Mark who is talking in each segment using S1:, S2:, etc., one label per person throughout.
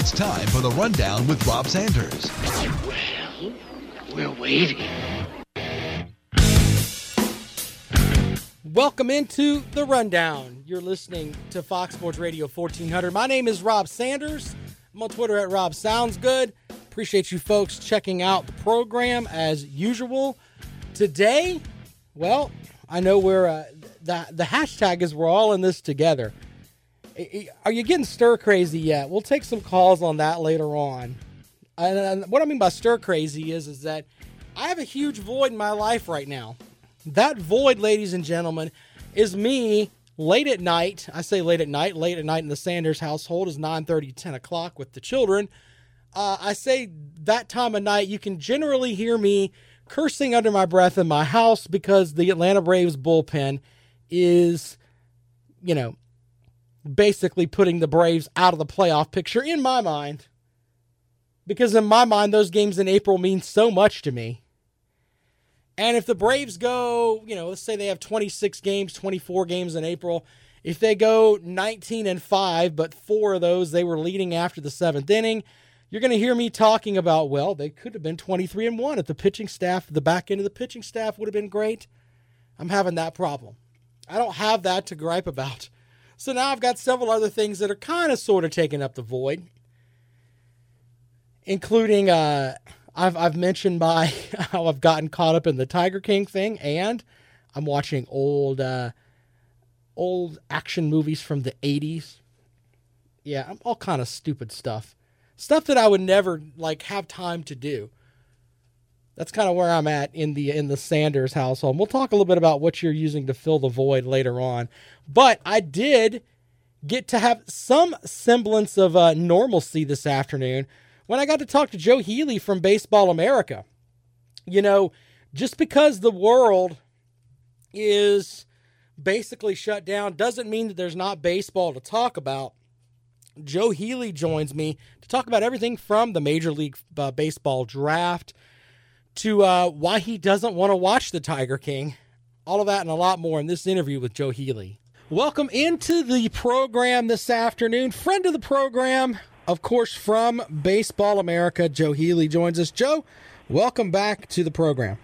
S1: It's time for the Rundown with Rob Sanders.
S2: Well, we're waiting.
S3: Welcome into the Rundown. You're listening to Fox Sports Radio 1400. My name is Rob Sanders. I'm on Twitter at Rob Sounds Good. Appreciate you folks checking out the program as usual. Today, well, I know we're uh, the the hashtag is we're all in this together. Are you getting stir crazy yet? We'll take some calls on that later on. And what I mean by stir crazy is is that I have a huge void in my life right now. That void, ladies and gentlemen, is me late at night. I say late at night. Late at night in the Sanders household is 9 30, 10 o'clock with the children. Uh, I say that time of night, you can generally hear me cursing under my breath in my house because the Atlanta Braves bullpen is, you know, basically putting the Braves out of the playoff picture in my mind. Because in my mind, those games in April mean so much to me. And if the Braves go, you know, let's say they have 26 games, 24 games in April, if they go 19 and 5, but four of those they were leading after the seventh inning, you're going to hear me talking about, well, they could have been 23 and 1 if the pitching staff, the back end of the pitching staff would have been great. I'm having that problem. I don't have that to gripe about. So now I've got several other things that are kind of sort of taking up the void, including uh, I've I've mentioned my how I've gotten caught up in the Tiger King thing, and I'm watching old uh, old action movies from the '80s. Yeah, all kind of stupid stuff, stuff that I would never like have time to do. That's kind of where I'm at in the in the Sanders household. we'll talk a little bit about what you're using to fill the void later on. But I did get to have some semblance of uh, normalcy this afternoon when I got to talk to Joe Healy from Baseball America. You know, just because the world is basically shut down doesn't mean that there's not baseball to talk about. Joe Healy joins me to talk about everything from the Major League uh, Baseball draft to uh, why he doesn't want to watch the Tiger King. All of that and a lot more in this interview with Joe Healy. Welcome into the program this afternoon. Friend of the program, of course, from Baseball America, Joe Healy joins us. Joe, welcome back to the program.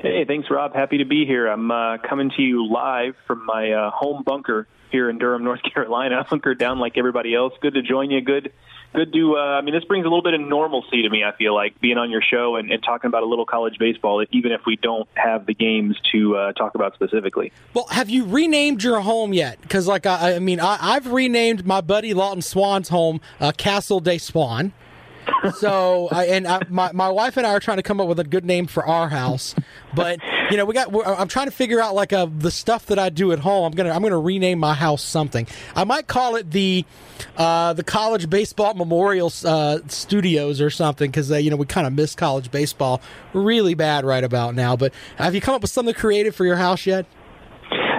S4: Hey, thanks, Rob. Happy to be here. I'm uh, coming to you live from my uh, home bunker here in Durham, North Carolina. Hunkered down like everybody else. Good to join you. Good good to. Uh, I mean, this brings a little bit of normalcy to me. I feel like being on your show and, and talking about a little college baseball, even if we don't have the games to uh, talk about specifically.
S3: Well, have you renamed your home yet? Because, like, I, I mean, I, have renamed my buddy Lawton Swan's home uh, Castle de Swan so I, and I, my my wife and I are trying to come up with a good name for our house, but you know we got. I'm trying to figure out like a uh, the stuff that I do at home. I'm gonna I'm gonna rename my house something. I might call it the uh, the College Baseball Memorial uh, Studios or something because uh, you know we kind of miss college baseball really bad right about now. But have you come up with something creative for your house yet?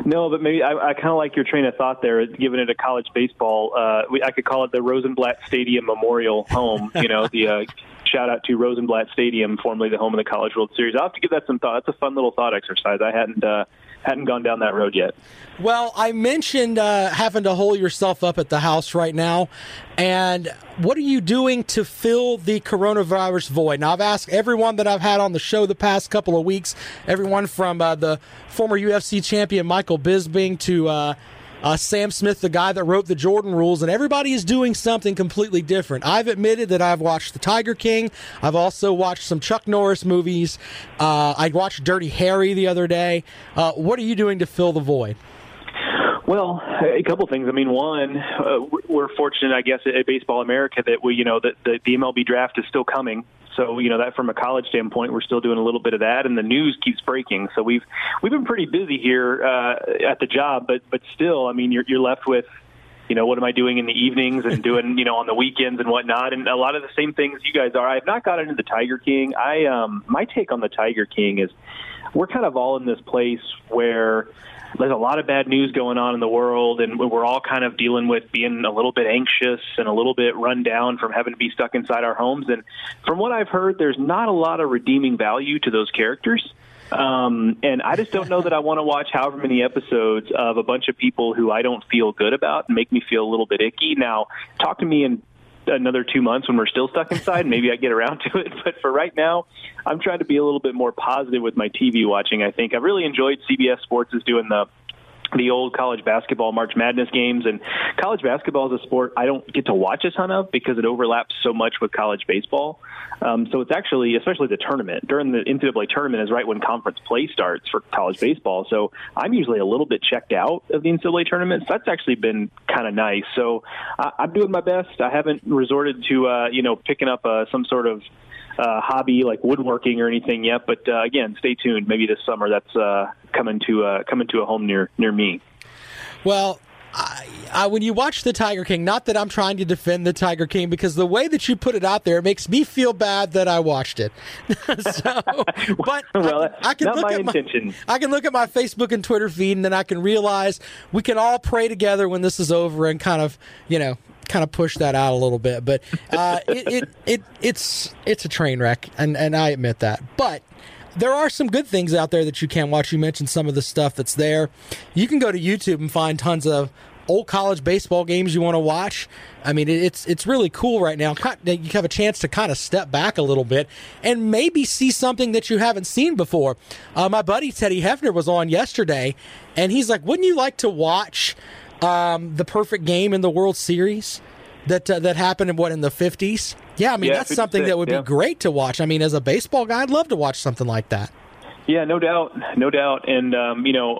S4: No, but maybe I, I kind of like your train of thought there. Giving it a college baseball, uh, we, I could call it the Rosenblatt Stadium Memorial Home. You know, the uh, shout out to Rosenblatt Stadium, formerly the home of the College World Series. I'll have to give that some thought. That's a fun little thought exercise. I hadn't uh, hadn't gone down that road yet.
S3: Well, I mentioned uh, having to hold yourself up at the house right now, and what are you doing to fill the coronavirus void? Now, I've asked everyone that I've had on the show the past couple of weeks, everyone from uh, the former UFC champion Michael Bisping to uh, Sam Smith, the guy that wrote the Jordan rules, and everybody is doing something completely different. I've admitted that I've watched The Tiger King. I've also watched some Chuck Norris movies. Uh, I watched Dirty Harry the other day. Uh, what are you doing to fill the void?
S4: Well, a couple things. I mean, one, uh, we're fortunate, I guess, at Baseball America that we, you know, that the, the MLB draft is still coming. So you know that from a college standpoint, we're still doing a little bit of that, and the news keeps breaking. So we've we've been pretty busy here uh, at the job, but but still, I mean, you're you're left with you know, what am I doing in the evenings and doing, you know, on the weekends and whatnot, and a lot of the same things you guys are. I have not gotten into the Tiger King. I um, my take on the Tiger King is we're kind of all in this place where there's a lot of bad news going on in the world, and we're all kind of dealing with being a little bit anxious and a little bit run down from having to be stuck inside our homes. And from what I've heard, there's not a lot of redeeming value to those characters. Um, and I just don't know that I want to watch however many episodes of a bunch of people who I don't feel good about and make me feel a little bit icky. Now, talk to me in another two months when we're still stuck inside, maybe I get around to it. But for right now, I'm trying to be a little bit more positive with my TV watching. I think I've really enjoyed CBS Sports is doing the the old college basketball March Madness games. And college basketball is a sport I don't get to watch a ton of because it overlaps so much with college baseball. Um, so it's actually, especially the tournament, during the NCAA tournament is right when conference play starts for college baseball. So I'm usually a little bit checked out of the NCAA tournament. So that's actually been kind of nice. So I, I'm doing my best. I haven't resorted to, uh, you know, picking up uh, some sort of uh, hobby like woodworking or anything yet. But uh, again, stay tuned. Maybe this summer that's uh, coming to uh, coming to a home near near me.
S3: Well, I, I, when you watch the Tiger King, not that I'm trying to defend the Tiger King, because the way that you put it out there, it makes me feel bad that I watched it. so, but
S4: well,
S3: I, I, can look
S4: my
S3: at
S4: intention.
S3: my I can look at my Facebook and Twitter feed, and then I can realize we can all pray together when this is over, and kind of you know kind of push that out a little bit. But uh, it, it it it's it's a train wreck, and and I admit that, but there are some good things out there that you can watch. You mentioned some of the stuff that's there. You can go to YouTube and find tons of old college baseball games you want to watch. I mean, it's it's really cool right now. You have a chance to kind of step back a little bit and maybe see something that you haven't seen before. Uh, my buddy Teddy Hefner was on yesterday, and he's like, "Wouldn't you like to watch um, the perfect game in the World Series?" That, uh, that happened in what in the 50s yeah i mean
S4: Yeah,
S3: that's something that would
S4: yeah.
S3: be great to watch i mean as a baseball guy i'd love to watch something like that
S4: Yeah, no doubt, no doubt. And um, you know,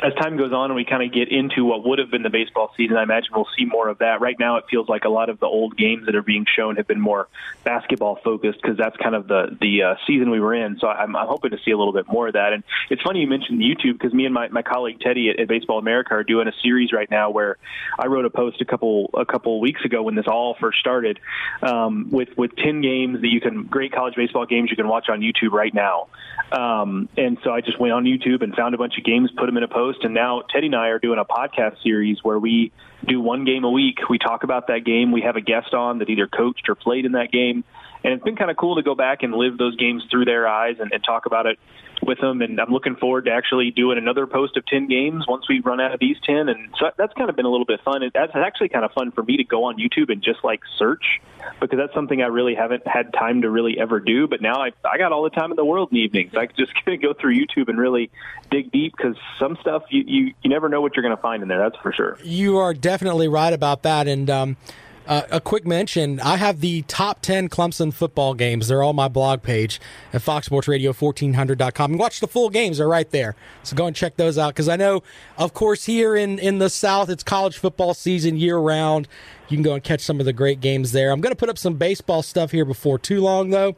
S4: as time goes on and we kind of get into what would have been the baseball season, I imagine we'll see more of that. Right now, it feels like a lot of the old games that are being shown have been more basketball focused because that's kind of the the uh, season we were in. So I'm, I'm hoping to see a little bit more of that. And it's funny you mentioned YouTube because me and my, my colleague Teddy at, at Baseball America are doing a series right now where I wrote a post a couple a couple weeks ago when this all first started um, with with ten games that you can great college baseball games you can watch on YouTube right now. Um, and so I just went on YouTube and found a bunch of games, put them in a post, and now Teddy and I are doing a podcast series where we do one game a week. We talk about that game. We have a guest on that either coached or played in that game, and it's been kind of cool to go back and live those games through their eyes and, and talk about it with them. And I'm looking forward to actually doing another post of 10 games once we run out of these 10. And so that's kind of been a little bit fun. That's actually kind of fun for me to go on YouTube and just like search because that's something I really haven't had time to really ever do. But now I, I got all the time in the world in the evenings. I just gonna go through YouTube and really dig deep because some stuff you, you, you never know what you're going to find in there. That's for sure.
S3: You are definitely right about that. And um, uh, a quick mention I have the top 10 Clemson football games. They're on my blog page at foxsportsradio1400.com. And watch the full games, they're right there. So go and check those out because I know, of course, here in, in the South, it's college football season year round. You can go and catch some of the great games there. I'm going to put up some baseball stuff here before too long, though.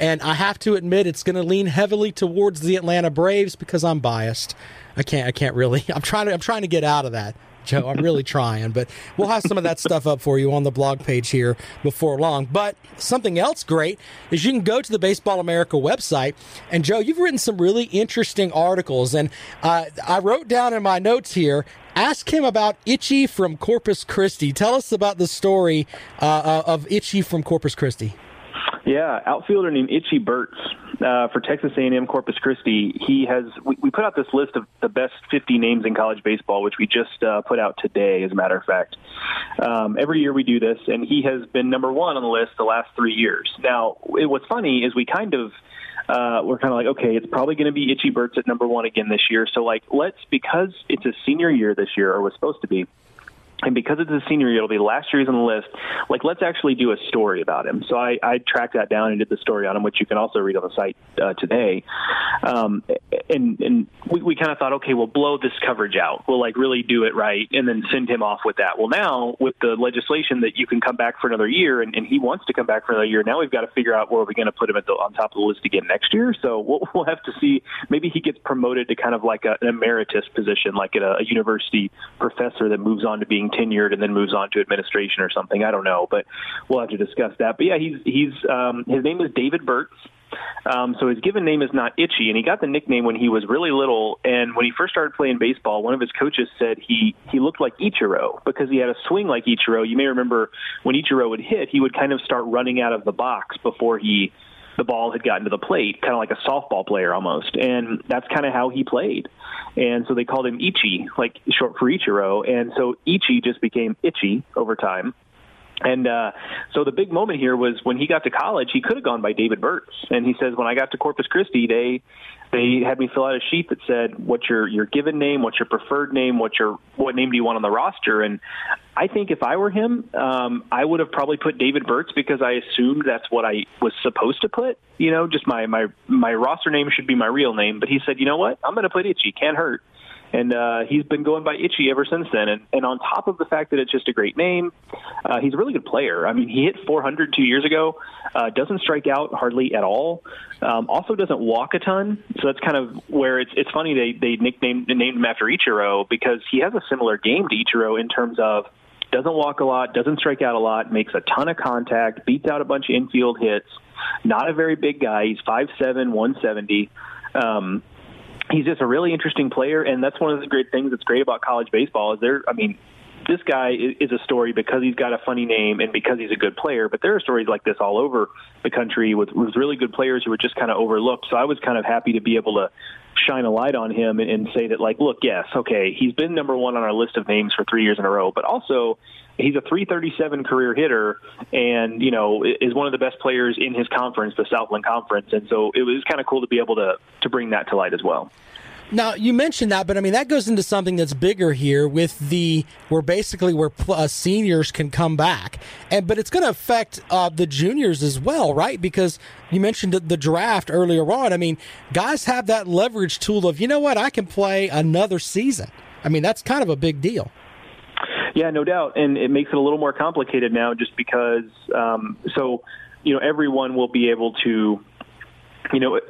S3: And I have to admit, it's going to lean heavily towards the Atlanta Braves because I'm biased. I can't. I can't really. I'm trying to. I'm trying to get out of that. Joe. I'm really trying, but we'll have some of that stuff up for you on the blog page here before long. But something else great is you can go to the Baseball America website, and Joe, you've written some really interesting articles, and uh, I wrote down in my notes here. Ask him about Itchy from Corpus Christi. Tell us about the story uh, of Itchy from Corpus Christi.
S4: Yeah, outfielder named Itchy Burts uh, for Texas A&M Corpus Christi. He has we, we put out this list of the best 50 names in college baseball, which we just uh, put out today, as a matter of fact. Um, every year we do this, and he has been number one on the list the last three years. Now, it, what's funny is we kind of uh, we're kind of like, okay, it's probably going to be Itchy Burts at number one again this year. So, like, let's because it's a senior year this year, or was supposed to be and because it's a senior year, it'll be last year he's on the list. Like, let's actually do a story about him. So I, I tracked that down and did the story on him, which you can also read on the site uh, today. Um, and and we, we kind of thought, okay, we'll blow this coverage out. We'll like really do it right, and then send him off with that. Well, now with the legislation that you can come back for another year, and, and he wants to come back for another year, now we've got to figure out where we're going to put him at the, on top of the list again next year. So we'll, we'll have to see. Maybe he gets promoted to kind of like a, an emeritus position, like at a, a university professor that moves on to being tenured and then moves on to administration or something. I don't know, but we'll have to discuss that. But yeah, he's he's um, his name is David Burts. Um, so his given name is not Itchy, and he got the nickname when he was really little. And when he first started playing baseball, one of his coaches said he he looked like Ichiro because he had a swing like Ichiro. You may remember when Ichiro would hit, he would kind of start running out of the box before he the ball had gotten to the plate, kind of like a softball player almost. And that's kind of how he played. And so they called him Ichi, like short for Ichiro. And so Ichi just became Itchy over time. And uh, so the big moment here was when he got to college, he could have gone by David Burts. And he says, when I got to Corpus Christi, they they had me fill out a sheet that said, "What's your your given name? What's your preferred name? What's your what name do you want on the roster?" And I think if I were him, um, I would have probably put David Burts because I assumed that's what I was supposed to put. You know, just my my my roster name should be my real name. But he said, "You know what? I'm going to put Itchy. Can't hurt." And uh, he's been going by Itchy ever since then. And, and on top of the fact that it's just a great name, uh, he's a really good player. I mean, he hit 400 two years ago, uh, doesn't strike out hardly at all, um, also doesn't walk a ton. So that's kind of where it's it's funny they they nicknamed named him after Ichiro because he has a similar game to Ichiro in terms of doesn't walk a lot, doesn't strike out a lot, makes a ton of contact, beats out a bunch of infield hits. Not a very big guy. He's five seven, one seventy. Um, he's just a really interesting player, and that's one of the great things that's great about college baseball. Is there? I mean, this guy is a story because he's got a funny name and because he's a good player. But there are stories like this all over the country with, with really good players who are just kind of overlooked. So I was kind of happy to be able to shine a light on him and, and say that, like, look, yes, okay, he's been number one on our list of names for three years in a row, but also he's a 337 career hitter and you know is one of the best players in his conference the southland conference. And so it was kind of cool to be able to to bring that to light as well
S3: now you mentioned that, but I mean that goes into something that's bigger here with the where basically where uh, seniors can come back, and but it's going to affect uh, the juniors as well, right? Because you mentioned the draft earlier on. I mean, guys have that leverage tool of you know what I can play another season. I mean that's kind of a big deal.
S4: Yeah, no doubt, and it makes it a little more complicated now, just because. Um, so, you know, everyone will be able to you know,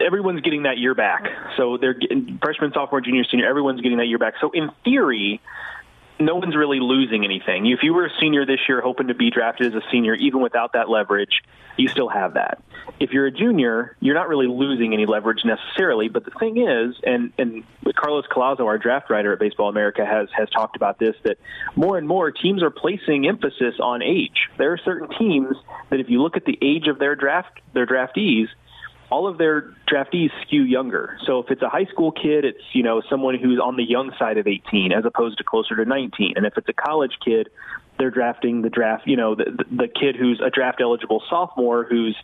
S4: everyone's getting that year back. So they're getting freshman, sophomore, junior, senior. Everyone's getting that year back. So in theory, no one's really losing anything. If you were a senior this year hoping to be drafted as a senior, even without that leverage, you still have that. If you're a junior, you're not really losing any leverage necessarily. But the thing is, and and Carlos Collazo, our draft writer at Baseball America, has has talked about this that more and more teams are placing emphasis on age. There are certain teams that if you look at the age of their draft their draftees, all of their draftees skew younger. So if it's a high school kid, it's you know someone who's on the young side of 18 as opposed to closer to 19. And if it's a college kid, they're drafting the draft, you know, the, the kid who's a draft eligible sophomore who's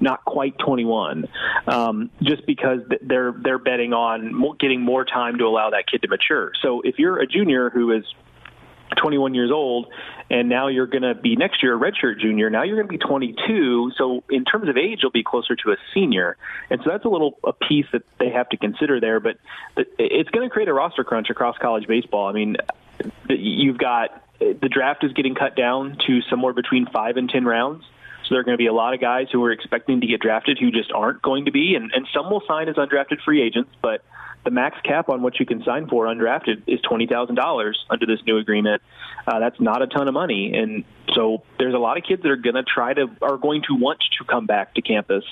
S4: not quite 21, um, just because they're they're betting on getting more time to allow that kid to mature. So if you're a junior who is 21 years old, and now you're going to be next year a redshirt junior. Now you're going to be 22. So in terms of age, you'll be closer to a senior, and so that's a little a piece that they have to consider there. But it's going to create a roster crunch across college baseball. I mean, you've got the draft is getting cut down to somewhere between five and ten rounds. So there are going to be a lot of guys who are expecting to get drafted who just aren't going to be, and, and some will sign as undrafted free agents, but the max cap on what you can sign for undrafted is twenty thousand dollars under this new agreement. Uh, that's not a ton of money, and so there's a lot of kids that are going to try to are going to want to come back to campus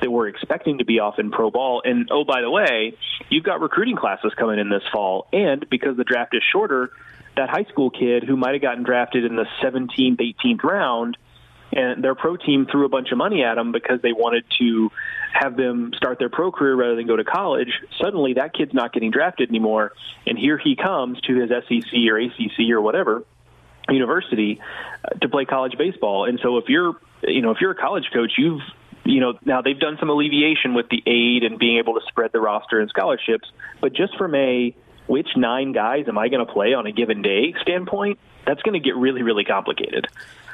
S4: that were expecting to be off in pro ball. And oh, by the way, you've got recruiting classes coming in this fall, and because the draft is shorter, that high school kid who might have gotten drafted in the 17th, 18th round and their pro team threw a bunch of money at them because they wanted to have them start their pro career rather than go to college. Suddenly, that kid's not getting drafted anymore, and here he comes to his SEC or ACC or whatever university uh, to play college baseball. And so, if you're, you know, if you're a college coach, you've you know, now they've done some alleviation with the aid and being able to spread the roster and scholarships, but just from a which nine guys am I going to play on a given day standpoint, that's going to get really, really complicated.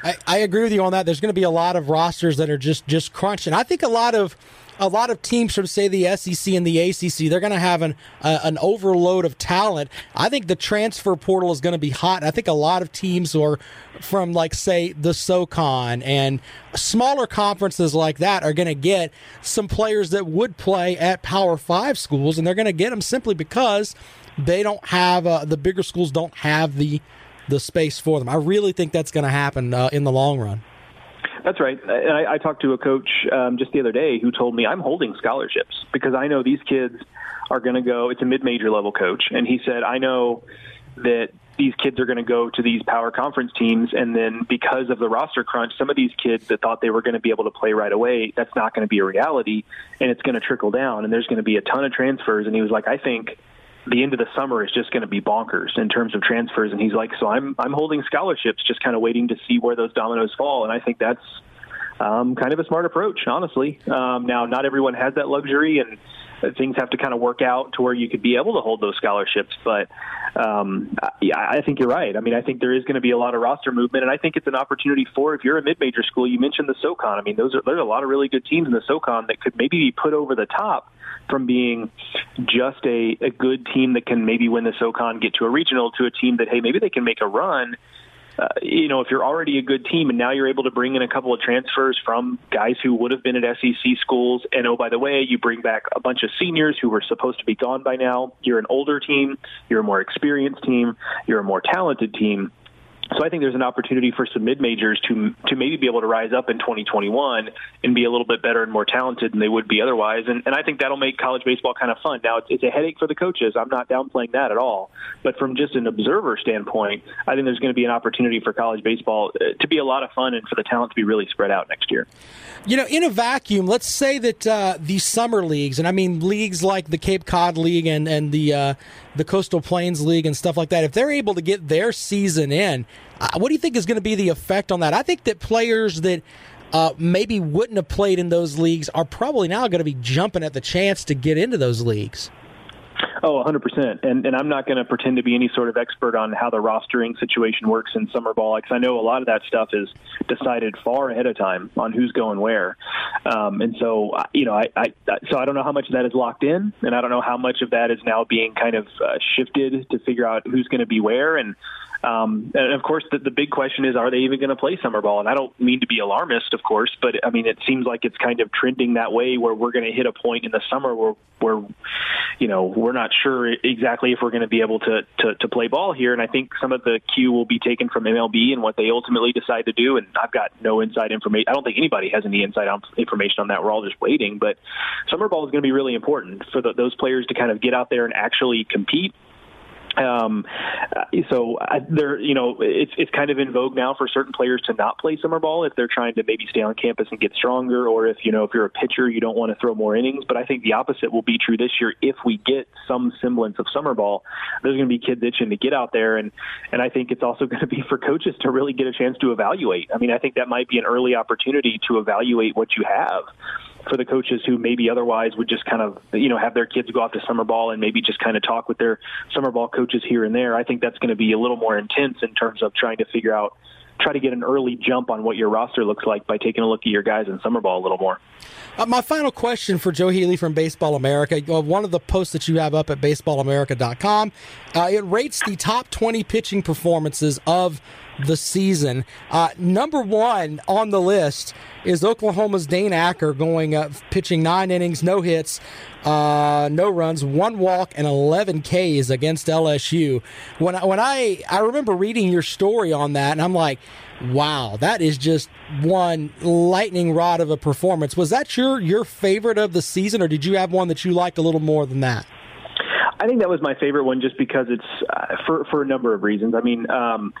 S3: I, I agree with you on that. There's going to be a lot of rosters that are just just crunching. I think a lot of a lot of teams from say the SEC and the ACC, they're going to have an uh, an overload of talent. I think the transfer portal is going to be hot. I think a lot of teams are from like say the SoCon and smaller conferences like that are going to get some players that would play at Power Five schools, and they're going to get them simply because they don't have uh, the bigger schools don't have the the space for them. I really think that's going to happen uh, in the long run.
S4: That's right. I, I talked to a coach um, just the other day who told me I'm holding scholarships because I know these kids are going to go. It's a mid-major level coach, and he said I know that these kids are going to go to these power conference teams, and then because of the roster crunch, some of these kids that thought they were going to be able to play right away, that's not going to be a reality, and it's going to trickle down, and there's going to be a ton of transfers. And he was like, I think the end of the summer is just going to be bonkers in terms of transfers. And he's like, so I'm I'm holding scholarships, just kind of waiting to see where those dominoes fall. And I think that's um, kind of a smart approach, honestly. Um, now, not everyone has that luxury, and things have to kind of work out to where you could be able to hold those scholarships. But um, yeah, I think you're right. I mean, I think there is going to be a lot of roster movement, and I think it's an opportunity for if you're a mid-major school. You mentioned the SoCon. I mean, those are there's a lot of really good teams in the SoCon that could maybe be put over the top from being just a, a good team that can maybe win the SoCon, get to a regional, to a team that hey, maybe they can make a run. Uh, you know, if you're already a good team and now you're able to bring in a couple of transfers from guys who would have been at SEC schools, and oh, by the way, you bring back a bunch of seniors who were supposed to be gone by now, you're an older team, you're a more experienced team, you're a more talented team. So I think there's an opportunity for some mid majors to to maybe be able to rise up in 2021 and be a little bit better and more talented than they would be otherwise. And, and I think that'll make college baseball kind of fun. Now it's, it's a headache for the coaches. I'm not downplaying that at all. But from just an observer standpoint, I think there's going to be an opportunity for college baseball uh, to be a lot of fun and for the talent to be really spread out next year.
S3: You know, in a vacuum, let's say that uh, these summer leagues, and I mean leagues like the Cape Cod League and and the uh, the Coastal Plains League and stuff like that, if they're able to get their season in, uh, what do you think is going to be the effect on that? I think that players that uh, maybe wouldn't have played in those leagues are probably now going to be jumping at the chance to get into those leagues.
S4: Oh, 100%. And, and I'm not going to pretend to be any sort of expert on how the rostering situation works in summer ball because I know a lot of that stuff is decided far ahead of time on who's going where. Um, and so, you know, I, I, so I don't know how much of that is locked in, and I don't know how much of that is now being kind of uh, shifted to figure out who's going to be where. And um, and of course, the, the big question is, are they even going to play summer ball? And I don't mean to be alarmist, of course, but I mean it seems like it's kind of trending that way, where we're going to hit a point in the summer where, where, you know, we're not sure exactly if we're going to be able to, to to play ball here. And I think some of the cue will be taken from MLB and what they ultimately decide to do. And I've got no inside information. I don't think anybody has any inside information on that. We're all just waiting. But summer ball is going to be really important for the, those players to kind of get out there and actually compete um, so I, there, you know, it's it's kind of in vogue now for certain players to not play summer ball if they're trying to maybe stay on campus and get stronger, or if you know if you're a pitcher, you don't want to throw more innings. But I think the opposite will be true this year. If we get some semblance of summer ball, there's going to be kids itching to get out there, and and I think it's also going to be for coaches to really get a chance to evaluate. I mean, I think that might be an early opportunity to evaluate what you have for the coaches who maybe otherwise would just kind of you know have their kids go off to summer ball and maybe just kind of talk with their summer ball coaches here and there. I think that's going to be a little more intense in terms of trying to figure out try to get an early jump on what your roster looks like by taking a look at your guys in summer ball a little more.
S3: Uh, my final question for Joe Healy from Baseball America. Uh, one of the posts that you have up at baseballamerica.com, uh, it rates the top 20 pitching performances of the season. Uh, number one on the list is Oklahoma's Dane Acker going uh, pitching nine innings, no hits, uh, no runs, one walk, and 11 Ks against LSU. When I, when I I remember reading your story on that, and I'm like, wow, that is just one lightning rod of a performance. Was that your your favorite of the season, or did you have one that you liked a little more than that?
S4: I think that was my favorite one, just because it's uh, for for a number of reasons. I mean. Um,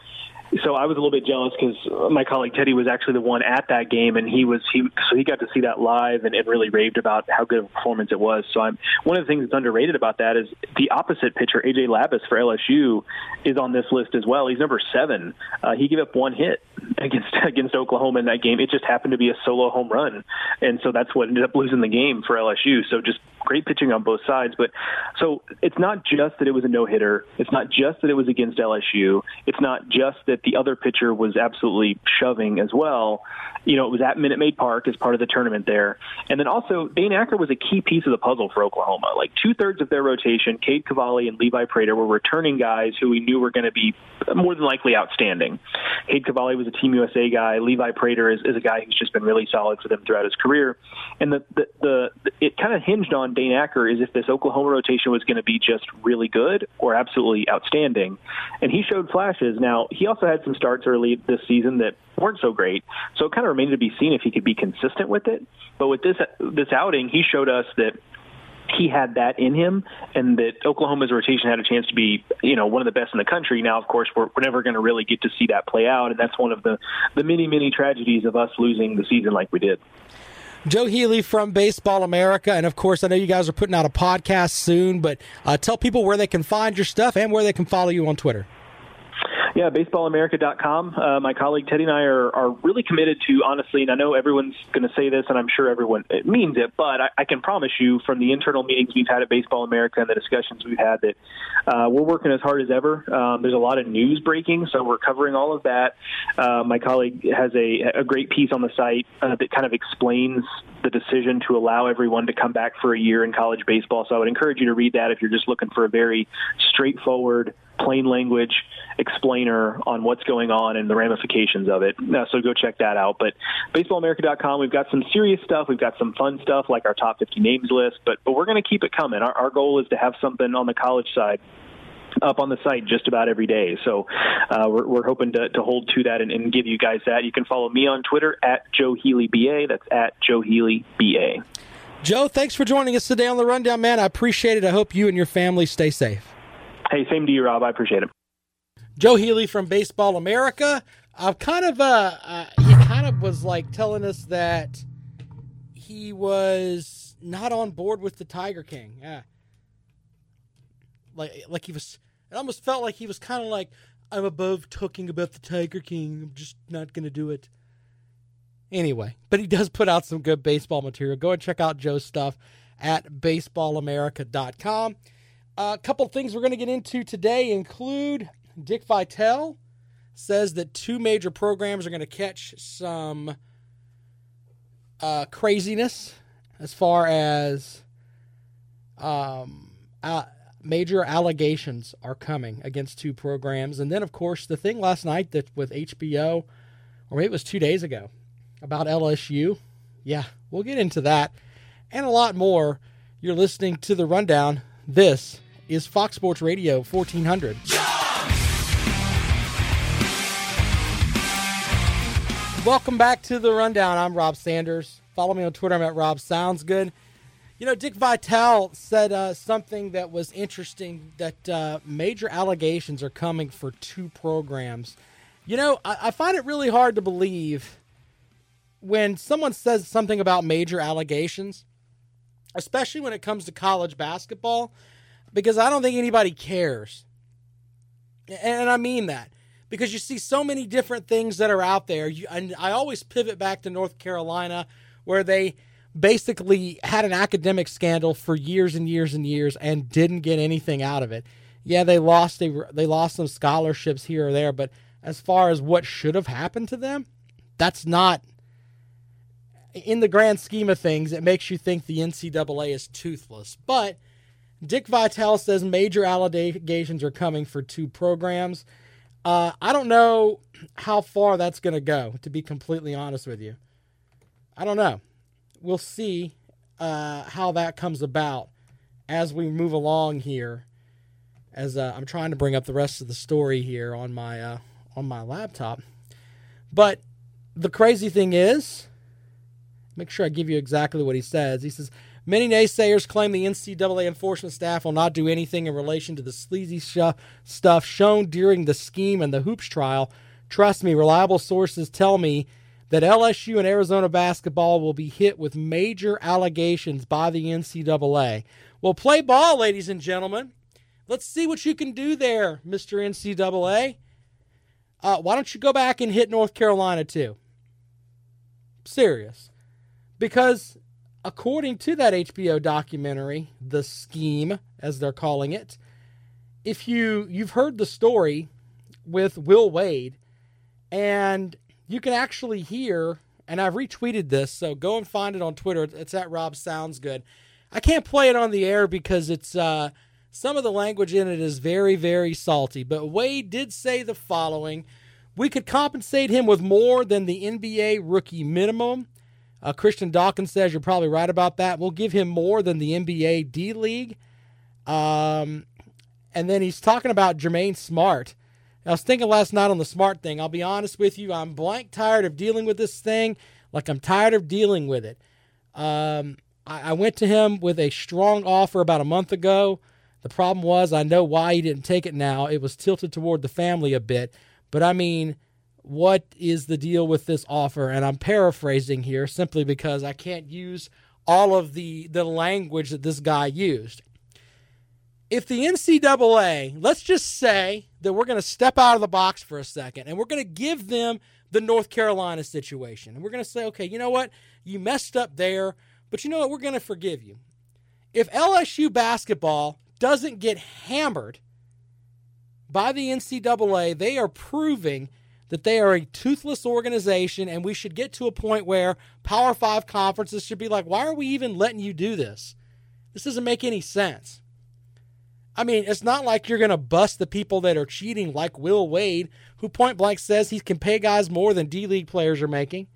S4: so I was a little bit jealous because my colleague Teddy was actually the one at that game, and he was he so he got to see that live and, and really raved about how good a performance it was. So I'm one of the things that's underrated about that is the opposite pitcher AJ Labas for LSU is on this list as well. He's number seven. Uh, he gave up one hit against against Oklahoma in that game. It just happened to be a solo home run, and so that's what ended up losing the game for LSU. So just great pitching on both sides. But so it's not just that it was a no hitter. It's not just that it was against LSU. It's not just that the other pitcher was absolutely shoving as well. You know, it was at Minute Maid Park as part of the tournament there. And then also, Dane Acker was a key piece of the puzzle for Oklahoma. Like two thirds of their rotation, Cade Cavalli and Levi Prater were returning guys who we knew were going to be more than likely outstanding. Cade Cavalli was a Team USA guy. Levi Prater is, is a guy who's just been really solid for them throughout his career. And the, the, the, the it kind of hinged on Dane Acker is if this Oklahoma rotation was going to be just really good or absolutely outstanding. And he showed flashes. Now, he also had some starts early this season that weren't so great. So it kind of remained to be seen if he could be consistent with it. But with this this outing, he showed us that he had that in him, and that Oklahoma's rotation had a chance to be, you know, one of the best in the country. Now, of course, we're, we're never going to really get to see that play out, and that's one of the the many many tragedies of us losing the season like we did.
S3: Joe Healy from Baseball America. And of course, I know you guys are putting out a podcast soon, but uh, tell people where they can find your stuff and where they can follow you on Twitter.
S4: Yeah, baseballamerica.com. Uh, my colleague Teddy and I are, are really committed to, honestly, and I know everyone's going to say this, and I'm sure everyone it means it, but I, I can promise you from the internal meetings we've had at Baseball America and the discussions we've had that uh, we're working as hard as ever. Um, there's a lot of news breaking, so we're covering all of that. Uh, my colleague has a, a great piece on the site uh, that kind of explains the decision to allow everyone to come back for a year in college baseball. So I would encourage you to read that if you're just looking for a very straightforward, plain language explainer on what's going on and the ramifications of it. Uh, so go check that out. But baseballamerica.com, we've got some serious stuff. We've got some fun stuff like our top 50 names list, but, but we're going to keep it coming. Our, our goal is to have something on the college side up on the site just about every day. So uh, we're, we're, hoping to, to, hold to that and, and, give you guys that. You can follow me on Twitter at Joe Healy BA. That's at Joe Healy BA.
S3: Joe, thanks for joining us today on the Rundown, man. I appreciate it. I hope you and your family stay safe.
S4: Hey, same to you, Rob. I appreciate it.
S3: Joe Healy from Baseball America. I've kind of, uh, uh, he kind of was like telling us that he was not on board with the Tiger King. Yeah. Like, like he was, it almost felt like he was kind of like, I'm above talking about the Tiger King. I'm just not going to do it. Anyway, but he does put out some good baseball material. Go and check out Joe's stuff at baseballamerica.com. A couple things we're going to get into today include Dick Vitale says that two major programs are going to catch some uh, craziness as far as um, uh, major allegations are coming against two programs. And then, of course, the thing last night that with HBO, or maybe it was two days ago, about LSU. Yeah, we'll get into that and a lot more. You're listening to the rundown. This is Fox Sports Radio 1400. Welcome back to the rundown. I'm Rob Sanders. Follow me on Twitter. I'm at Rob Sounds Good. You know, Dick Vitale said uh, something that was interesting that uh, major allegations are coming for two programs. You know, I, I find it really hard to believe when someone says something about major allegations, especially when it comes to college basketball because I don't think anybody cares. And I mean that because you see so many different things that are out there. You, and I always pivot back to North Carolina where they basically had an academic scandal for years and years and years and didn't get anything out of it. Yeah, they lost they, they lost some scholarships here or there, but as far as what should have happened to them, that's not in the grand scheme of things. It makes you think the NCAA is toothless, but Dick Vitale says major allegations are coming for two programs. Uh, I don't know how far that's going to go, to be completely honest with you. I don't know. We'll see uh, how that comes about as we move along here. As uh, I'm trying to bring up the rest of the story here on my uh, on my laptop, but the crazy thing is, make sure I give you exactly what he says. He says Many naysayers claim the NCAA enforcement staff will not do anything in relation to the sleazy sh- stuff shown during the scheme and the hoops trial. Trust me, reliable sources tell me that LSU and Arizona basketball will be hit with major allegations by the NCAA. Well, play ball, ladies and gentlemen. Let's see what you can do there, Mr. NCAA. Uh, why don't you go back and hit North Carolina too? Serious. Because according to that HBO documentary, The Scheme, as they're calling it, if you you've heard the story with Will Wade, and you can actually hear, and I've retweeted this, so go and find it on Twitter. It's at Rob Sounds Good. I can't play it on the air because it's uh, some of the language in it is very, very salty. But Wade did say the following: We could compensate him with more than the NBA rookie minimum. Uh, Christian Dawkins says you're probably right about that. We'll give him more than the NBA D League. Um, and then he's talking about Jermaine Smart. I was thinking last night on the Smart thing. I'll be honest with you. I'm blank tired of dealing with this thing. Like I'm tired of dealing with it. Um, I, I went to him with a strong offer about a month ago. The problem was I know why he didn't take it now. It was tilted toward the family a bit. But I mean, what is the deal with this offer? And I'm paraphrasing here simply because I can't use all of the, the language that this guy used. If the NCAA, let's just say that we're going to step out of the box for a second and we're going to give them the North Carolina situation. And we're going to say, okay, you know what? You messed up there, but you know what? We're going to forgive you. If LSU basketball doesn't get hammered by the NCAA, they are proving that they are a toothless organization, and we should get to a point where Power Five conferences should be like, why are we even letting you do this? This doesn't make any sense. I mean, it's not like you're going to bust the people that are cheating, like Will Wade, who point blank says he can pay guys more than D League players are making.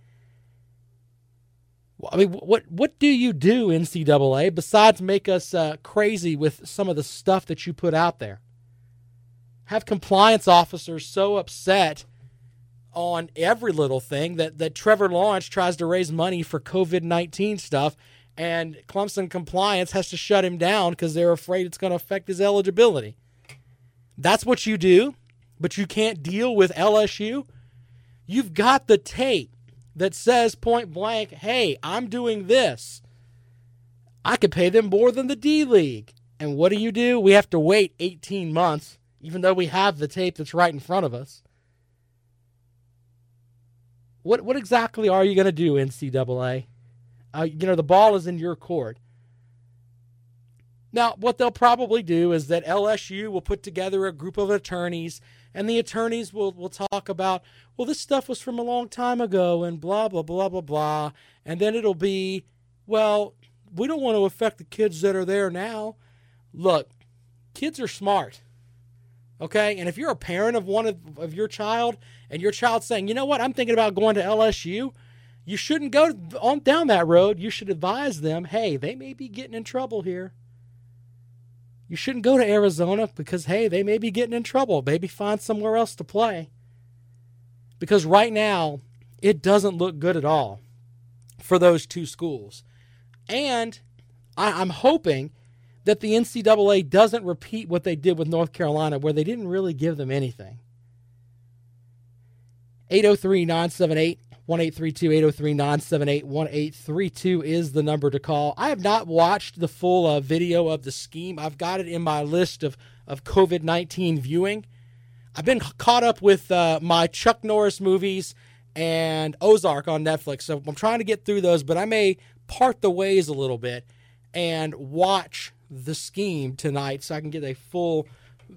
S3: I mean, what what do you do, NCAA, besides make us uh, crazy with some of the stuff that you put out there? Have compliance officers so upset on every little thing that, that Trevor Lawrence tries to raise money for COVID 19 stuff, and Clemson compliance has to shut him down because they're afraid it's going to affect his eligibility. That's what you do, but you can't deal with LSU. You've got the tape that says point blank, hey, I'm doing this. I could pay them more than the D League. And what do you do? We have to wait 18 months, even though we have the tape that's right in front of us. What what exactly are you going to do, NCAA? Uh, you know, the ball is in your court. Now, what they'll probably do is that LSU will put together a group of attorneys, and the attorneys will, will talk about, well, this stuff was from a long time ago, and blah, blah, blah, blah, blah. And then it'll be, well, we don't want to affect the kids that are there now. Look, kids are smart. Okay. And if you're a parent of one of, of your child and your child saying, you know what, I'm thinking about going to LSU, you shouldn't go on down that road. You should advise them, hey, they may be getting in trouble here. You shouldn't go to Arizona because, hey, they may be getting in trouble. Maybe find somewhere else to play. Because right now, it doesn't look good at all for those two schools. And I, am hoping that the NCAA doesn't repeat what they did with North Carolina, where they didn't really give them anything. 803 978 1832 803 978 1832 is the number to call. I have not watched the full uh, video of the scheme. I've got it in my list of, of COVID 19 viewing. I've been caught up with uh, my Chuck Norris movies and Ozark on Netflix. So I'm trying to get through those, but I may part the ways a little bit and watch the scheme tonight so I can get a full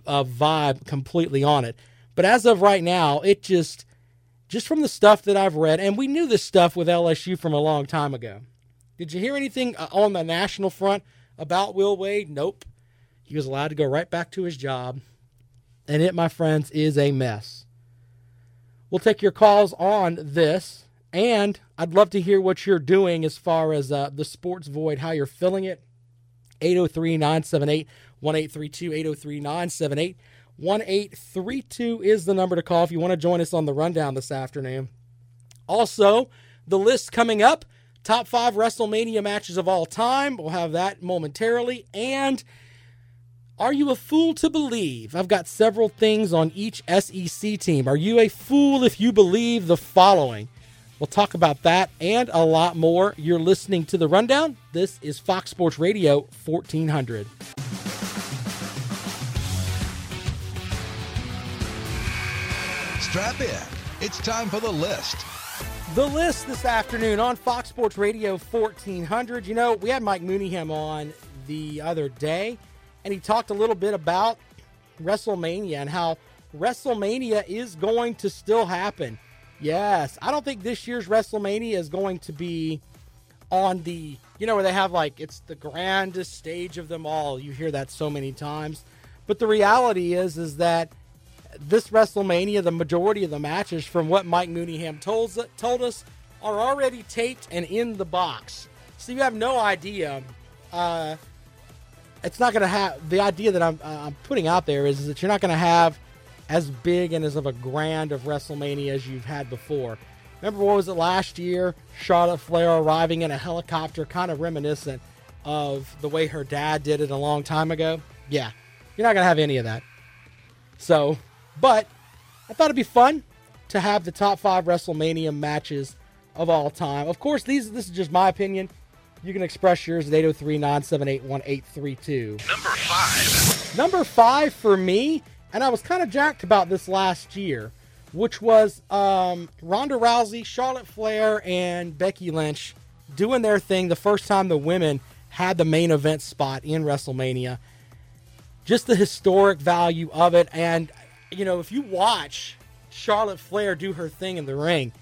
S3: uh, vibe completely on it. But as of right now, it just just from the stuff that I've read, and we knew this stuff with LSU from a long time ago. Did you hear anything uh, on the national front about Will Wade? Nope. He was allowed to go right back to his job. And it, my friends, is a mess. We'll take your calls on this, and I'd love to hear what you're doing as far as uh, the sports void, how you're filling it. 803 978 1832, 803 978 1832 is the number to call if you want to join us on the rundown this afternoon. Also, the list coming up top five WrestleMania matches of all time. We'll have that momentarily. And are you a fool to believe? I've got several things on each SEC team. Are you a fool if you believe the following? We'll talk about that and a lot more. You're listening to the rundown. This is Fox Sports Radio 1400.
S1: Strap in. It's time for the list.
S3: The list this afternoon on Fox Sports Radio 1400. You know, we had Mike Mooneyham on the other day, and he talked a little bit about WrestleMania and how WrestleMania is going to still happen. Yes, I don't think this year's WrestleMania is going to be on the, you know, where they have like, it's the grandest stage of them all. You hear that so many times. But the reality is, is that this WrestleMania, the majority of the matches, from what Mike Mooneyham told, told us, are already taped and in the box. So you have no idea. Uh, it's not going to have the idea that I'm, uh, I'm putting out there is, is that you're not going to have as big and as of a grand of WrestleMania as you've had before. Remember what was it last year? Charlotte Flair arriving in a helicopter, kind of reminiscent of the way her dad did it a long time ago. Yeah, you're not going to have any of that. So but I thought it'd be fun to have the top five WrestleMania matches of all time. Of course, these this is just my opinion. You can express yours at 803 978 1832.
S1: Number five.
S3: Number five for me, and I was kind of jacked about this last year, which was um, Ronda Rousey, Charlotte Flair, and Becky Lynch doing their thing the first time the women had the main event spot in WrestleMania. Just the historic value of it. And, you know, if you watch Charlotte Flair do her thing in the ring,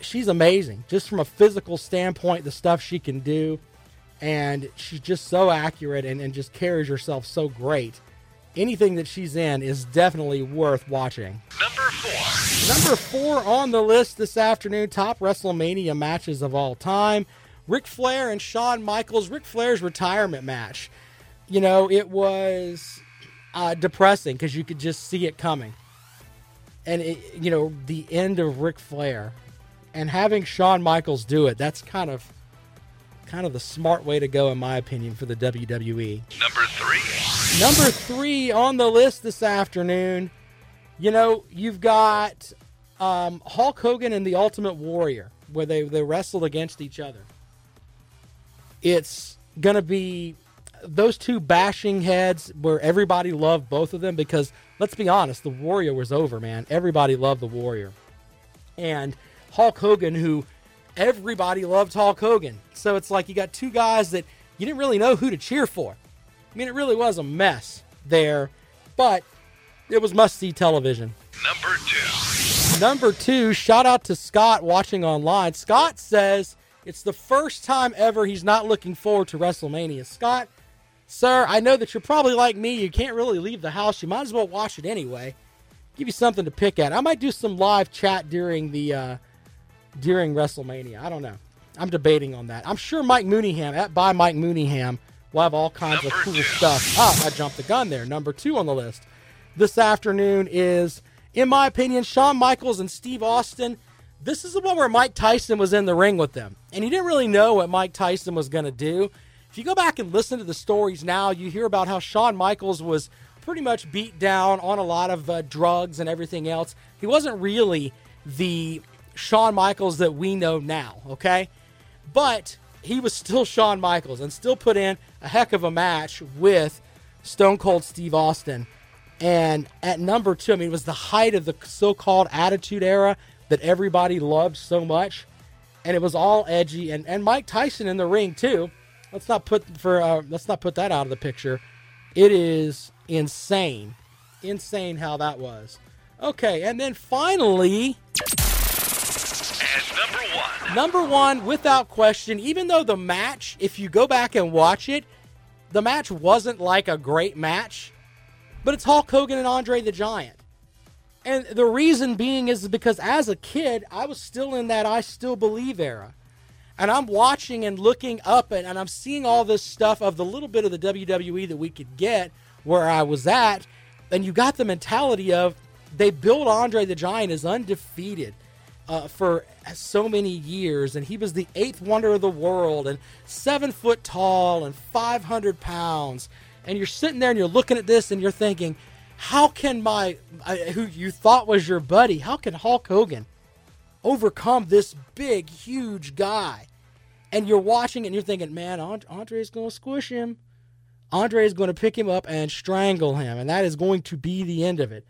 S3: she's amazing. Just from a physical standpoint, the stuff she can do. And she's just so accurate and, and just carries herself so great. Anything that she's in is definitely worth watching.
S1: Number four.
S3: Number four on the list this afternoon top WrestleMania matches of all time. Ric Flair and Shawn Michaels. Ric Flair's retirement match. You know, it was uh, depressing because you could just see it coming. And, it, you know, the end of Ric Flair and having Shawn Michaels do it, that's kind of kind of the smart way to go in my opinion for the WWE.
S1: Number three.
S3: Number 3 on the list this afternoon. You know, you've got um, Hulk Hogan and the Ultimate Warrior where they they wrestled against each other. It's going to be those two bashing heads where everybody loved both of them because let's be honest, the Warrior was over, man. Everybody loved the Warrior. And Hulk Hogan, who everybody loved Hulk Hogan. So it's like you got two guys that you didn't really know who to cheer for. I mean, it really was a mess there, but it was must see television.
S1: Number two.
S3: Number two, shout out to Scott watching online. Scott says it's the first time ever he's not looking forward to WrestleMania. Scott, sir, I know that you're probably like me. You can't really leave the house. You might as well watch it anyway. Give you something to pick at. I might do some live chat during the uh, during WrestleMania. I don't know. I'm debating on that. I'm sure Mike Mooneyham at by Mike Mooneyham will have all kinds
S1: Number
S3: of cool
S1: two.
S3: stuff. Ah, I jumped the gun there. Number two on the list this afternoon is, in my opinion, Shawn Michaels and Steve Austin. This is the one where Mike Tyson was in the ring with them, and he didn't really know what Mike Tyson was going to do. If you go back and listen to the stories now, you hear about how Shawn Michaels was pretty much beat down on a lot of uh, drugs and everything else. He wasn't really the Shawn Michaels that we know now, okay? But he was still Shawn Michaels and still put in a heck of a match with Stone Cold Steve Austin. And at number two, I mean, it was the height of the so called Attitude Era that everybody loved so much. And it was all edgy. And, and Mike Tyson in the ring, too. Let's not put for uh, let's not put that out of the picture. It is insane, insane how that was. Okay, and then finally,
S1: number one.
S3: Without question, even though the match, if you go back and watch it, the match wasn't like a great match, but it's Hulk Hogan and Andre the Giant. And the reason being is because as a kid, I was still in that I still believe era. And I'm watching and looking up and, and I'm seeing all this stuff of the little bit of the WWE that we could get where I was at. And you got the mentality of they built Andre the Giant as undefeated uh, for so many years, and he was the eighth wonder of the world, and seven foot tall, and 500 pounds. And you're sitting there and you're looking at this, and you're thinking, how can my who you thought was your buddy, how can Hulk Hogan overcome this big, huge guy? And you're watching and you're thinking, man, And- Andre's going to squish him. Andre is going to pick him up and strangle him, and that is going to be the end of it.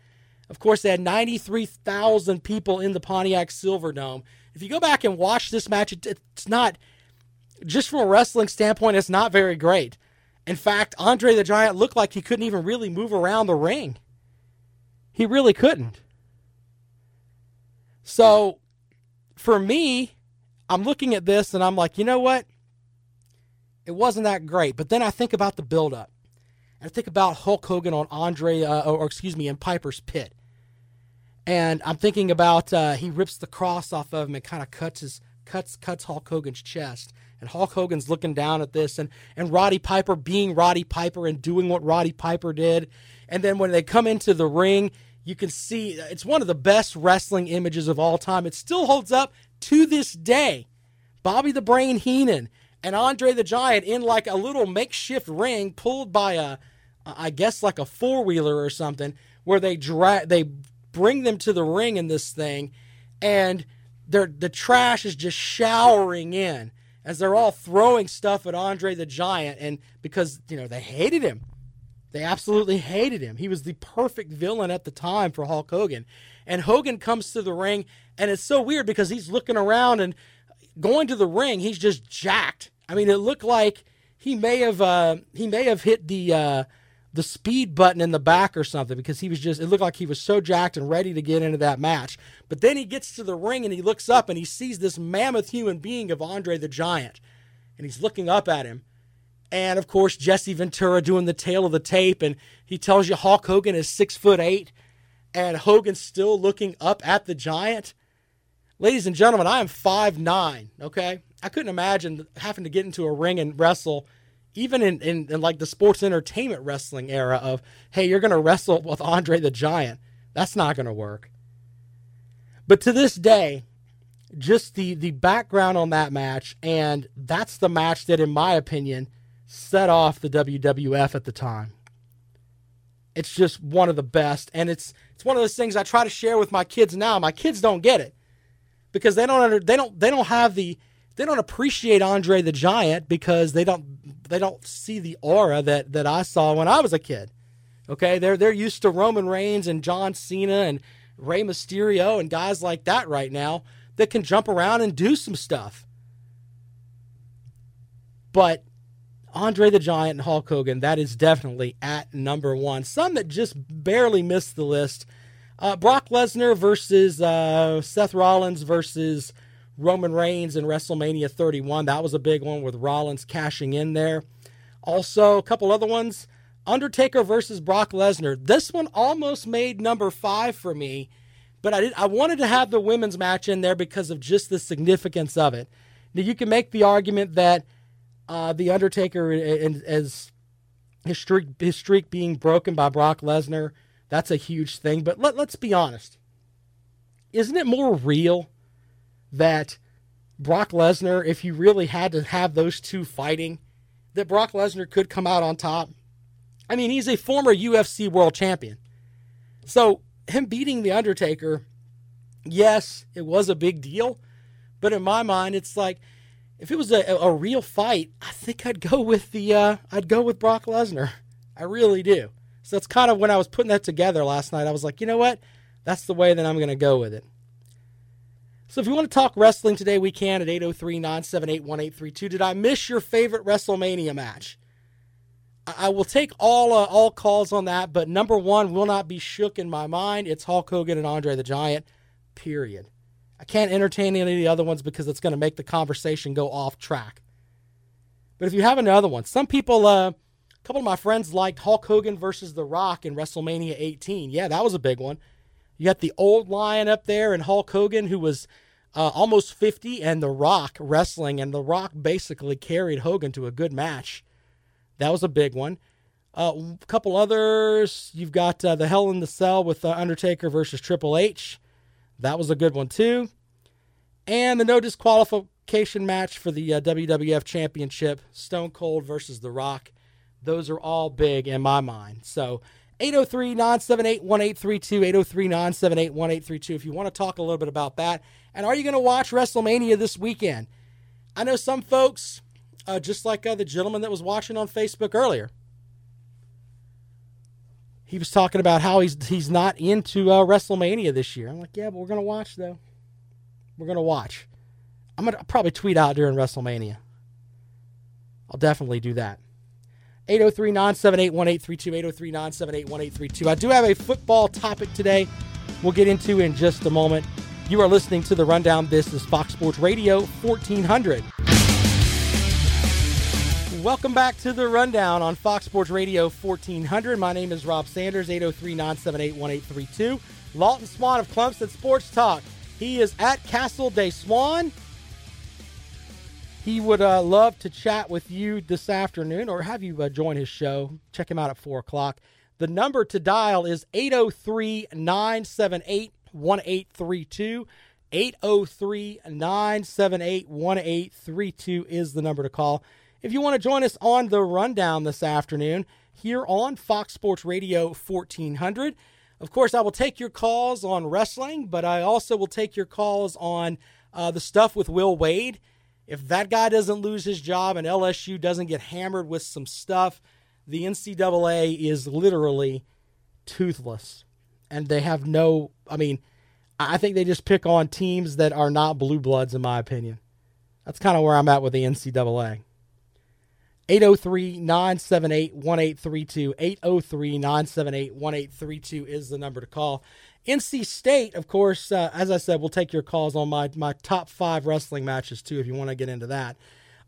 S3: Of course, they had 93,000 people in the Pontiac Silverdome. If you go back and watch this match, it, it's not, just from a wrestling standpoint, it's not very great. In fact, Andre the Giant looked like he couldn't even really move around the ring. He really couldn't. So, for me, I'm looking at this and I'm like, you know what? It wasn't that great. But then I think about the buildup. I think about Hulk Hogan on Andre, uh, or excuse me, in Piper's Pit. And I'm thinking about uh, he rips the cross off of him and kind of cuts his cuts cuts Hulk Hogan's chest. And Hulk Hogan's looking down at this, and and Roddy Piper being Roddy Piper and doing what Roddy Piper did. And then when they come into the ring, you can see it's one of the best wrestling images of all time. It still holds up to this day. Bobby the Brain Heenan and Andre the Giant in like a little makeshift ring pulled by a, I guess like a four wheeler or something, where they drag they bring them to the ring in this thing, and the trash is just showering in as they're all throwing stuff at Andre the Giant, and because you know they hated him, they absolutely hated him. He was the perfect villain at the time for Hulk Hogan, and Hogan comes to the ring, and it's so weird because he's looking around and going to the ring, he's just jacked. I mean, it looked like he may have uh, he may have hit the uh, the speed button in the back or something because he was just it looked like he was so jacked and ready to get into that match. But then he gets to the ring and he looks up and he sees this mammoth human being of Andre the Giant. And he's looking up at him. And of course, Jesse Ventura doing the tale of the tape, and he tells you Hulk Hogan is six foot eight, and Hogan's still looking up at the giant. Ladies and gentlemen, I am five nine. Okay, I couldn't imagine having to get into a ring and wrestle even in, in, in like the sports entertainment wrestling era of, hey, you're going to wrestle with Andre the Giant. That's not going to work. But to this day, just the, the background on that match, and that's the match that, in my opinion, set off the WWF at the time. It's just one of the best, and it's it's one of those things I try to share with my kids now. My kids don't get it because they don't under, they don't they don't have the they don't appreciate Andre the Giant because they don't they don't see the aura that that I saw when I was a kid. Okay, they're they're used to Roman Reigns and John Cena and Rey Mysterio and guys like that right now that can jump around and do some stuff. But Andre the Giant and Hulk Hogan, that is definitely at number one. Some that just barely missed the list. Uh, Brock Lesnar versus uh, Seth Rollins versus Roman Reigns in WrestleMania 31. That was a big one with Rollins cashing in there. Also, a couple other ones Undertaker versus Brock Lesnar. This one almost made number five for me, but I, did, I wanted to have the women's match in there because of just the significance of it. Now, you can make the argument that uh, The Undertaker is his streak, his streak being broken by Brock Lesnar. That's a huge thing, but let, let's be honest. Isn't it more real that Brock Lesnar, if you really had to have those two fighting, that Brock Lesnar could come out on top. I mean, he's a former UFC world champion. So, him beating The Undertaker, yes, it was a big deal. But in my mind, it's like, if it was a, a real fight, I think I'd go with the uh, I'd go with Brock Lesnar. I really do. So that's kind of when I was putting that together last night. I was like, you know what? That's the way that I'm going to go with it. So if you want to talk wrestling today, we can at 803 978 1832. Did I miss your favorite WrestleMania match? I will take all uh, all calls on that, but number one will not be shook in my mind. It's Hulk Hogan and Andre the Giant, period. I can't entertain any of the other ones because it's going to make the conversation go off track. But if you have another one, some people, uh, a couple of my friends liked Hulk Hogan versus The Rock in WrestleMania 18. Yeah, that was a big one. You got the old lion up there and Hulk Hogan, who was uh, almost 50, and The Rock wrestling, and The Rock basically carried Hogan to a good match. That was a big one. Uh, a couple others. You've got uh, the Hell in the Cell with uh, Undertaker versus Triple H. That was a good one too. And the no disqualification match for the uh, WWF Championship, Stone Cold versus The Rock. Those are all big in my mind. So 803 978 1832, 803 978 1832, if you want to talk a little bit about that. And are you going to watch WrestleMania this weekend? I know some folks, uh, just like uh, the gentleman that was watching on Facebook earlier, he was talking about how he's he's not into uh, WrestleMania this year. I'm like, yeah, but we're gonna watch though. We're gonna watch. I'm gonna probably tweet out during WrestleMania. I'll definitely do that. 803 978 1832. 803 978 1832. I do have a football topic today we'll get into in just a moment. You are listening to the Rundown. This is Fox Sports Radio 1400. Welcome back to the Rundown on Fox Sports Radio 1400. My name is Rob Sanders, 803 978 1832. Lawton Swan of Clemson Sports Talk. He is at Castle Day Swan. He would uh, love to chat with you this afternoon or have you uh, join his show. Check him out at 4 o'clock. The number to dial is 803 978 1832. 803 978 1832 is the number to call. If you want to join us on the rundown this afternoon here on Fox Sports Radio 1400, Of course, I will take your calls on wrestling, but I also will take your calls on uh, the stuff with Will Wade. If that guy doesn't lose his job and LSU doesn't get hammered with some stuff, the NCAA is literally toothless. And they have no, I mean, I think they just pick on teams that are not blue bloods, in my opinion. That's kind of where I'm at with the NCAA. 803 978 1832. 803 978 1832 is the number to call. NC State, of course, uh, as I said, we'll take your calls on my, my top five wrestling matches too if you want to get into that.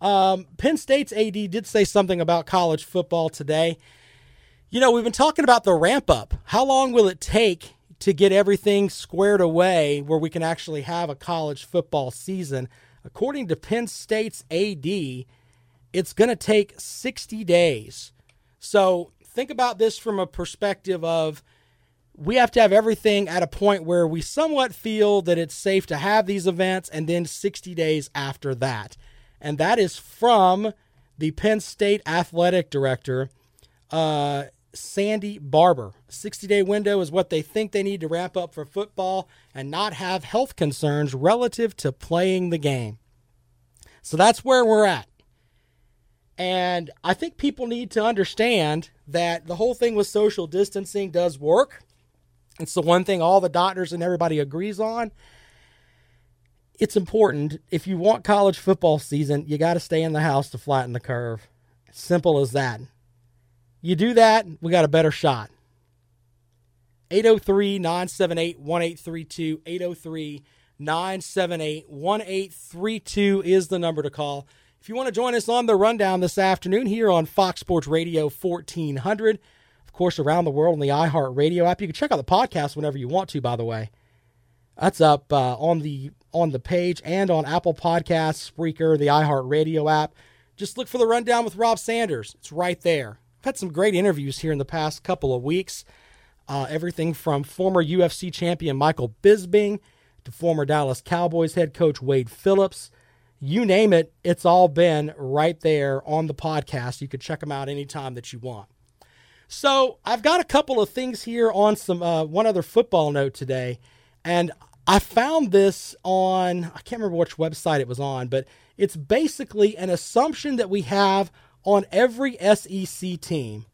S3: Um, Penn State's AD did say something about college football today. You know, we've been talking about the ramp up. How long will it take to get everything squared away where we can actually have a college football season? According to Penn State's AD, it's going to take 60 days. So think about this from a perspective of we have to have everything at a point where we somewhat feel that it's safe to have these events and then 60 days after that. And that is from the Penn State athletic director, uh, Sandy Barbour. 60 day window is what they think they need to wrap up for football and not have health concerns relative to playing the game. So that's where we're at. And I think people need to understand that the whole thing with social distancing does work. It's the one thing all the doctors and everybody agrees on. It's important. If you want college football season, you got to stay in the house to flatten the curve. Simple as that. You do that, we got a better shot. 803 978 1832. 803 978 1832 is the number to call. If you want to join us on the rundown this afternoon here on Fox Sports Radio 1400, of course, around the world on the iHeart Radio app, you can check out the podcast whenever you want to. By the way, that's up uh, on the on the page and on Apple Podcasts, Spreaker, the iHeart Radio app. Just look for the rundown with Rob Sanders. It's right there. I've had some great interviews here in the past couple of weeks. Uh, everything from former UFC champion Michael Bisping to former Dallas Cowboys head coach Wade Phillips you name it, it's all been right there on the podcast. You could check them out anytime that you want. So I've got a couple of things here on some uh, one other football note today, and I found this on I can't remember which website it was on, but it's basically an assumption that we have on every SEC team.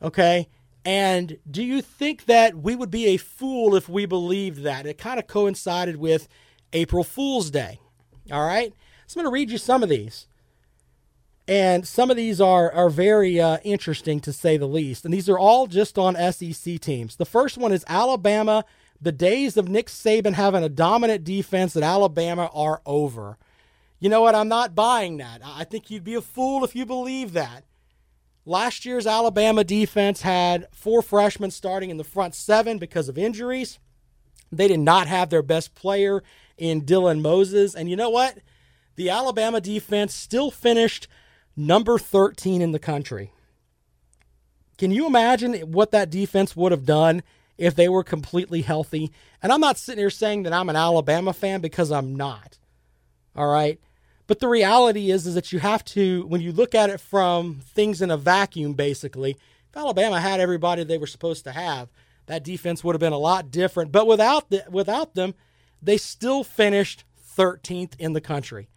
S3: Okay. And do you think that we would be a fool if we believed that? It kind of coincided with April Fool's Day. All right. So I'm going to read you some of these. And some of these are, are very uh, interesting to say the least. And these are all just on SEC teams. The first one is Alabama. The days of Nick Saban having a dominant defense at Alabama are over. You know what? I'm not buying that. I think you'd be a fool if you believe that. Last year's Alabama defense had four freshmen starting in the front seven because of injuries. They did not have their best player in Dylan Moses. And you know what? the Alabama defense still finished number 13 in the country. Can you imagine what that defense would have done if they were completely healthy? And I'm not sitting here saying that I'm an Alabama fan because I'm not. All right. But the reality is, is that you have to, when you look at it from things in a vacuum, basically, if Alabama had everybody they were supposed to have, that defense would have been a lot different. But without the, without them, they still finished 13th in the country.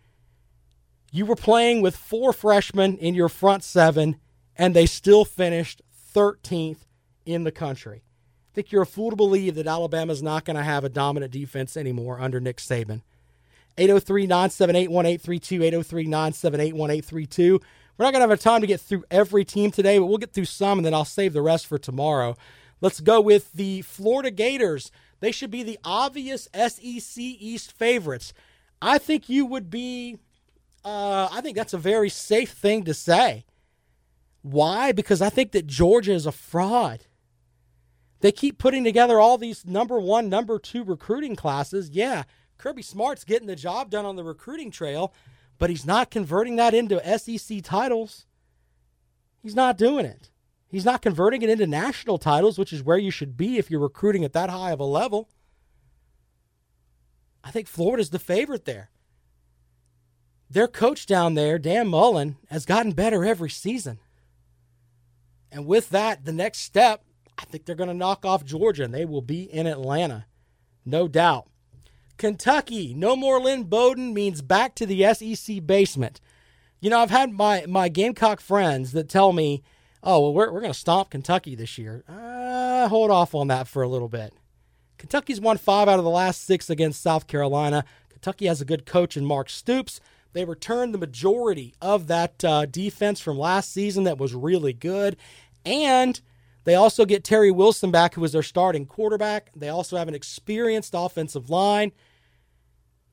S3: You were playing with four freshmen in your front seven, and they still finished 13th in the country. I think you're a fool to believe that Alabama's not going to have a dominant defense anymore under Nick Saban. 803 978 1832, 803 978 1832. We're not going to have time to get through every team today, but we'll get through some and then I'll save the rest for tomorrow. Let's go with the Florida Gators. They should be the obvious SEC East favorites. I think you would be uh, I think that's a very safe thing to say. Why? Because I think that Georgia is a fraud. They keep putting together all these number one, number two recruiting classes. Yeah, Kirby Smart's getting the job done on the recruiting trail, but he's not converting that into SEC titles. He's not doing it. He's not converting it into national titles, which is where you should be if you're recruiting at that high of a level. I think Florida's the favorite there their coach down there, Dan Mullen, has gotten better every season. And with that, the next step, I think they're going to knock off Georgia and they will be in Atlanta. No doubt. Kentucky, no more Lynn Bowden means back to the SEC basement. You know, I've had my, my Gamecock friends that tell me, oh, well, we're, we're going to stomp Kentucky this year. Uh, hold off on that for a little bit. Kentucky's won five out of the last six against South Carolina. Kentucky has a good coach in Mark Stoops. They returned the majority of that uh, defense from last season that was really good. And they also get Terry Wilson back, who was their starting quarterback. They also have an experienced offensive line.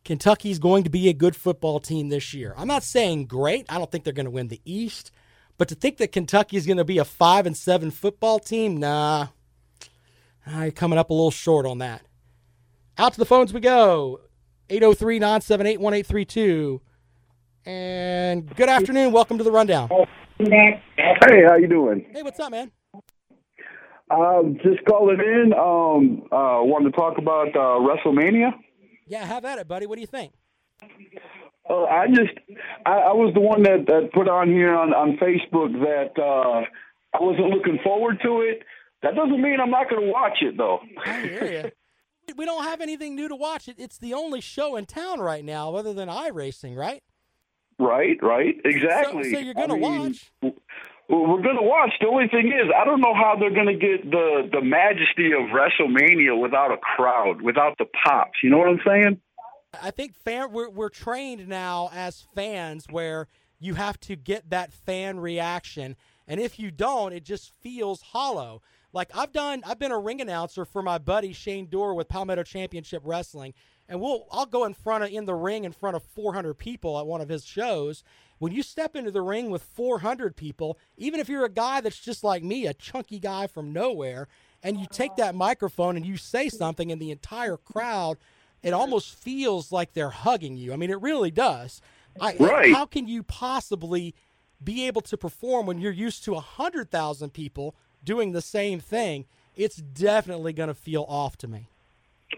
S3: Kentucky's going to be a good football team this year. I'm not saying great. I don't think they're going to win the East. But to think that Kentucky is going to be a five and seven football team, nah, I'm coming up a little short on that. Out to the phones we go. 803 978 1832. And good afternoon. Welcome to the rundown.
S5: Hey, how you doing?
S3: Hey, what's up, man?
S5: Um, just calling in. Um, uh, wanted to talk about uh, WrestleMania.
S3: Yeah, have at it, buddy. What do you think?
S5: Uh, I just, I, I was the one that, that put on here on, on Facebook that uh, I wasn't looking forward to it. That doesn't mean I'm not going to watch it, though.
S3: I hear you. We don't have anything new to watch. It. It's the only show in town right now, other than iRacing, right?
S5: Right, right, exactly.
S3: So, so you're going to
S5: mean,
S3: watch.
S5: We're going to watch. The only thing is, I don't know how they're going to get the the majesty of WrestleMania without a crowd, without the pops. You know what I'm saying?
S3: I think fan we're we're trained now as fans where you have to get that fan reaction, and if you don't, it just feels hollow. Like I've done, I've been a ring announcer for my buddy Shane Dorr with Palmetto Championship Wrestling, and we'll I'll go in front of in the ring in front of 400 people at one of his shows. When you step into the ring with 400 people, even if you're a guy that's just like me, a chunky guy from nowhere, and you take that microphone and you say something, and the entire crowd it almost feels like they're hugging you. I mean, it really does. I,
S5: Right.
S3: How can you possibly be able to perform when you're used to 100,000 people doing the same thing? It's definitely going to feel off to me.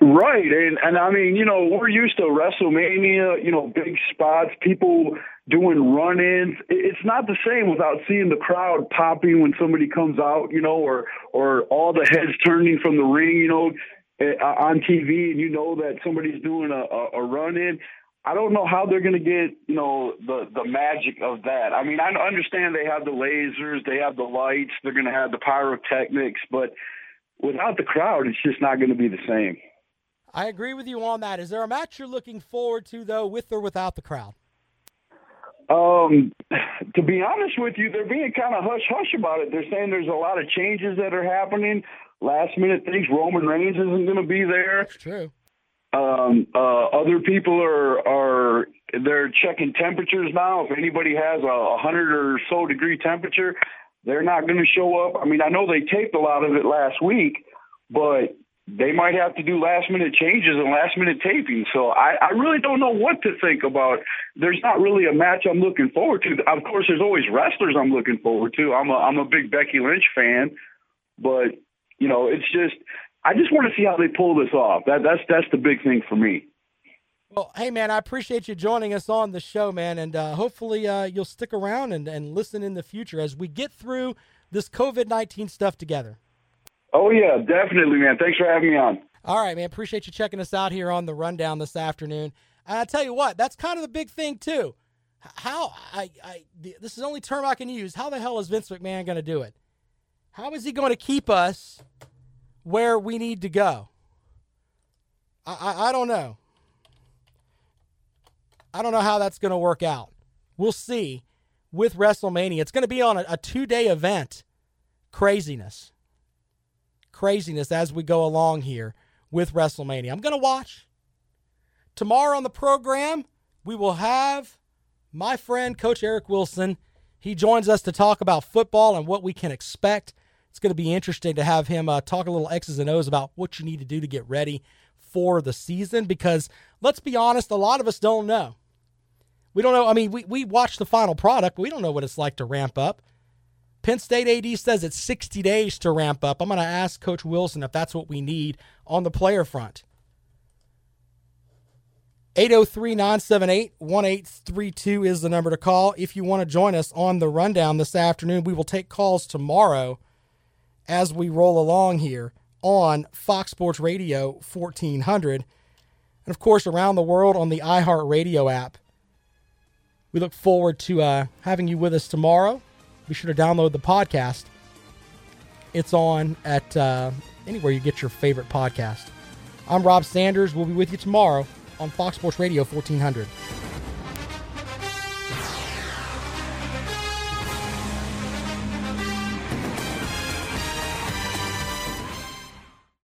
S5: Right, and and I mean, you know, we're used to WrestleMania, you know, big spots, people doing run-ins. It's not the same without seeing the crowd popping when somebody comes out, you know, or or all the heads turning from the ring, you know, eh, on TV, and you know that somebody's doing a, a, a run-in. I don't know how they're going to get, you know, the the magic of that. I mean, I understand they have the lasers, they have the lights, they're going to have the pyrotechnics, but without the crowd, it's just not going to be the same.
S3: I agree with you on that. Is there a match you're looking forward to, though, with or without the crowd?
S5: Um, to be honest with you, they're being kind of hush hush about it. They're saying there's a lot of changes that are happening, last minute things. Roman Reigns isn't going to be there.
S3: It's true.
S5: Um, uh, other people are are they're checking temperatures now. If anybody has a, a hundred or so degree temperature, they're not going to show up. I mean, I know they taped a lot of it last week, but they might have to do last minute changes and last minute taping. So I, I really don't know what to think about. There's not really a match I'm looking forward to. Of course, there's always wrestlers I'm looking forward to. I'm a I'm a big Becky Lynch fan, but you know, it's just I just want to see how they pull this off. That that's that's the big thing for me.
S3: Well, hey, man, I appreciate you joining us on the show, man, and uh, hopefully uh, you'll stick around and, and listen in the future as we get through this COVID 19 stuff together.
S5: Oh yeah, definitely, man. Thanks for having me on.
S3: All right, man. Appreciate you checking us out here on the rundown this afternoon. And I tell you what, that's kind of the big thing too. How I, I this is the only term I can use. How the hell is Vince McMahon going to do it? How is he going to keep us where we need to go? I, I, I don't know. I don't know how that's going to work out. We'll see with WrestleMania. It's going to be on a, a two day event. Craziness craziness as we go along here with WrestleMania. I'm going to watch. Tomorrow on the program, we will have my friend, Coach Eric Wilson. He joins us to talk about football and what we can expect. It's going to be interesting to have him uh, talk a little X's and O's about what you need to do to get ready for the season because let's be honest, a lot of us don't know. We don't know. I mean, we, we watch the final product, we don't know what it's like to ramp up. Penn State AD says it's 60 days to ramp up. I'm going to ask Coach Wilson if that's what we need on the player front. 803 978 1832 is the number to call. If you want to join us on the rundown this afternoon, we will take calls tomorrow as we roll along here on Fox Sports Radio 1400. And of course, around the world on the iHeartRadio app. We look forward to uh, having you with us tomorrow. Be sure to download the podcast. It's on at uh, anywhere you get your favorite podcast. I'm Rob Sanders. We'll be with you tomorrow on Fox Sports Radio 1400.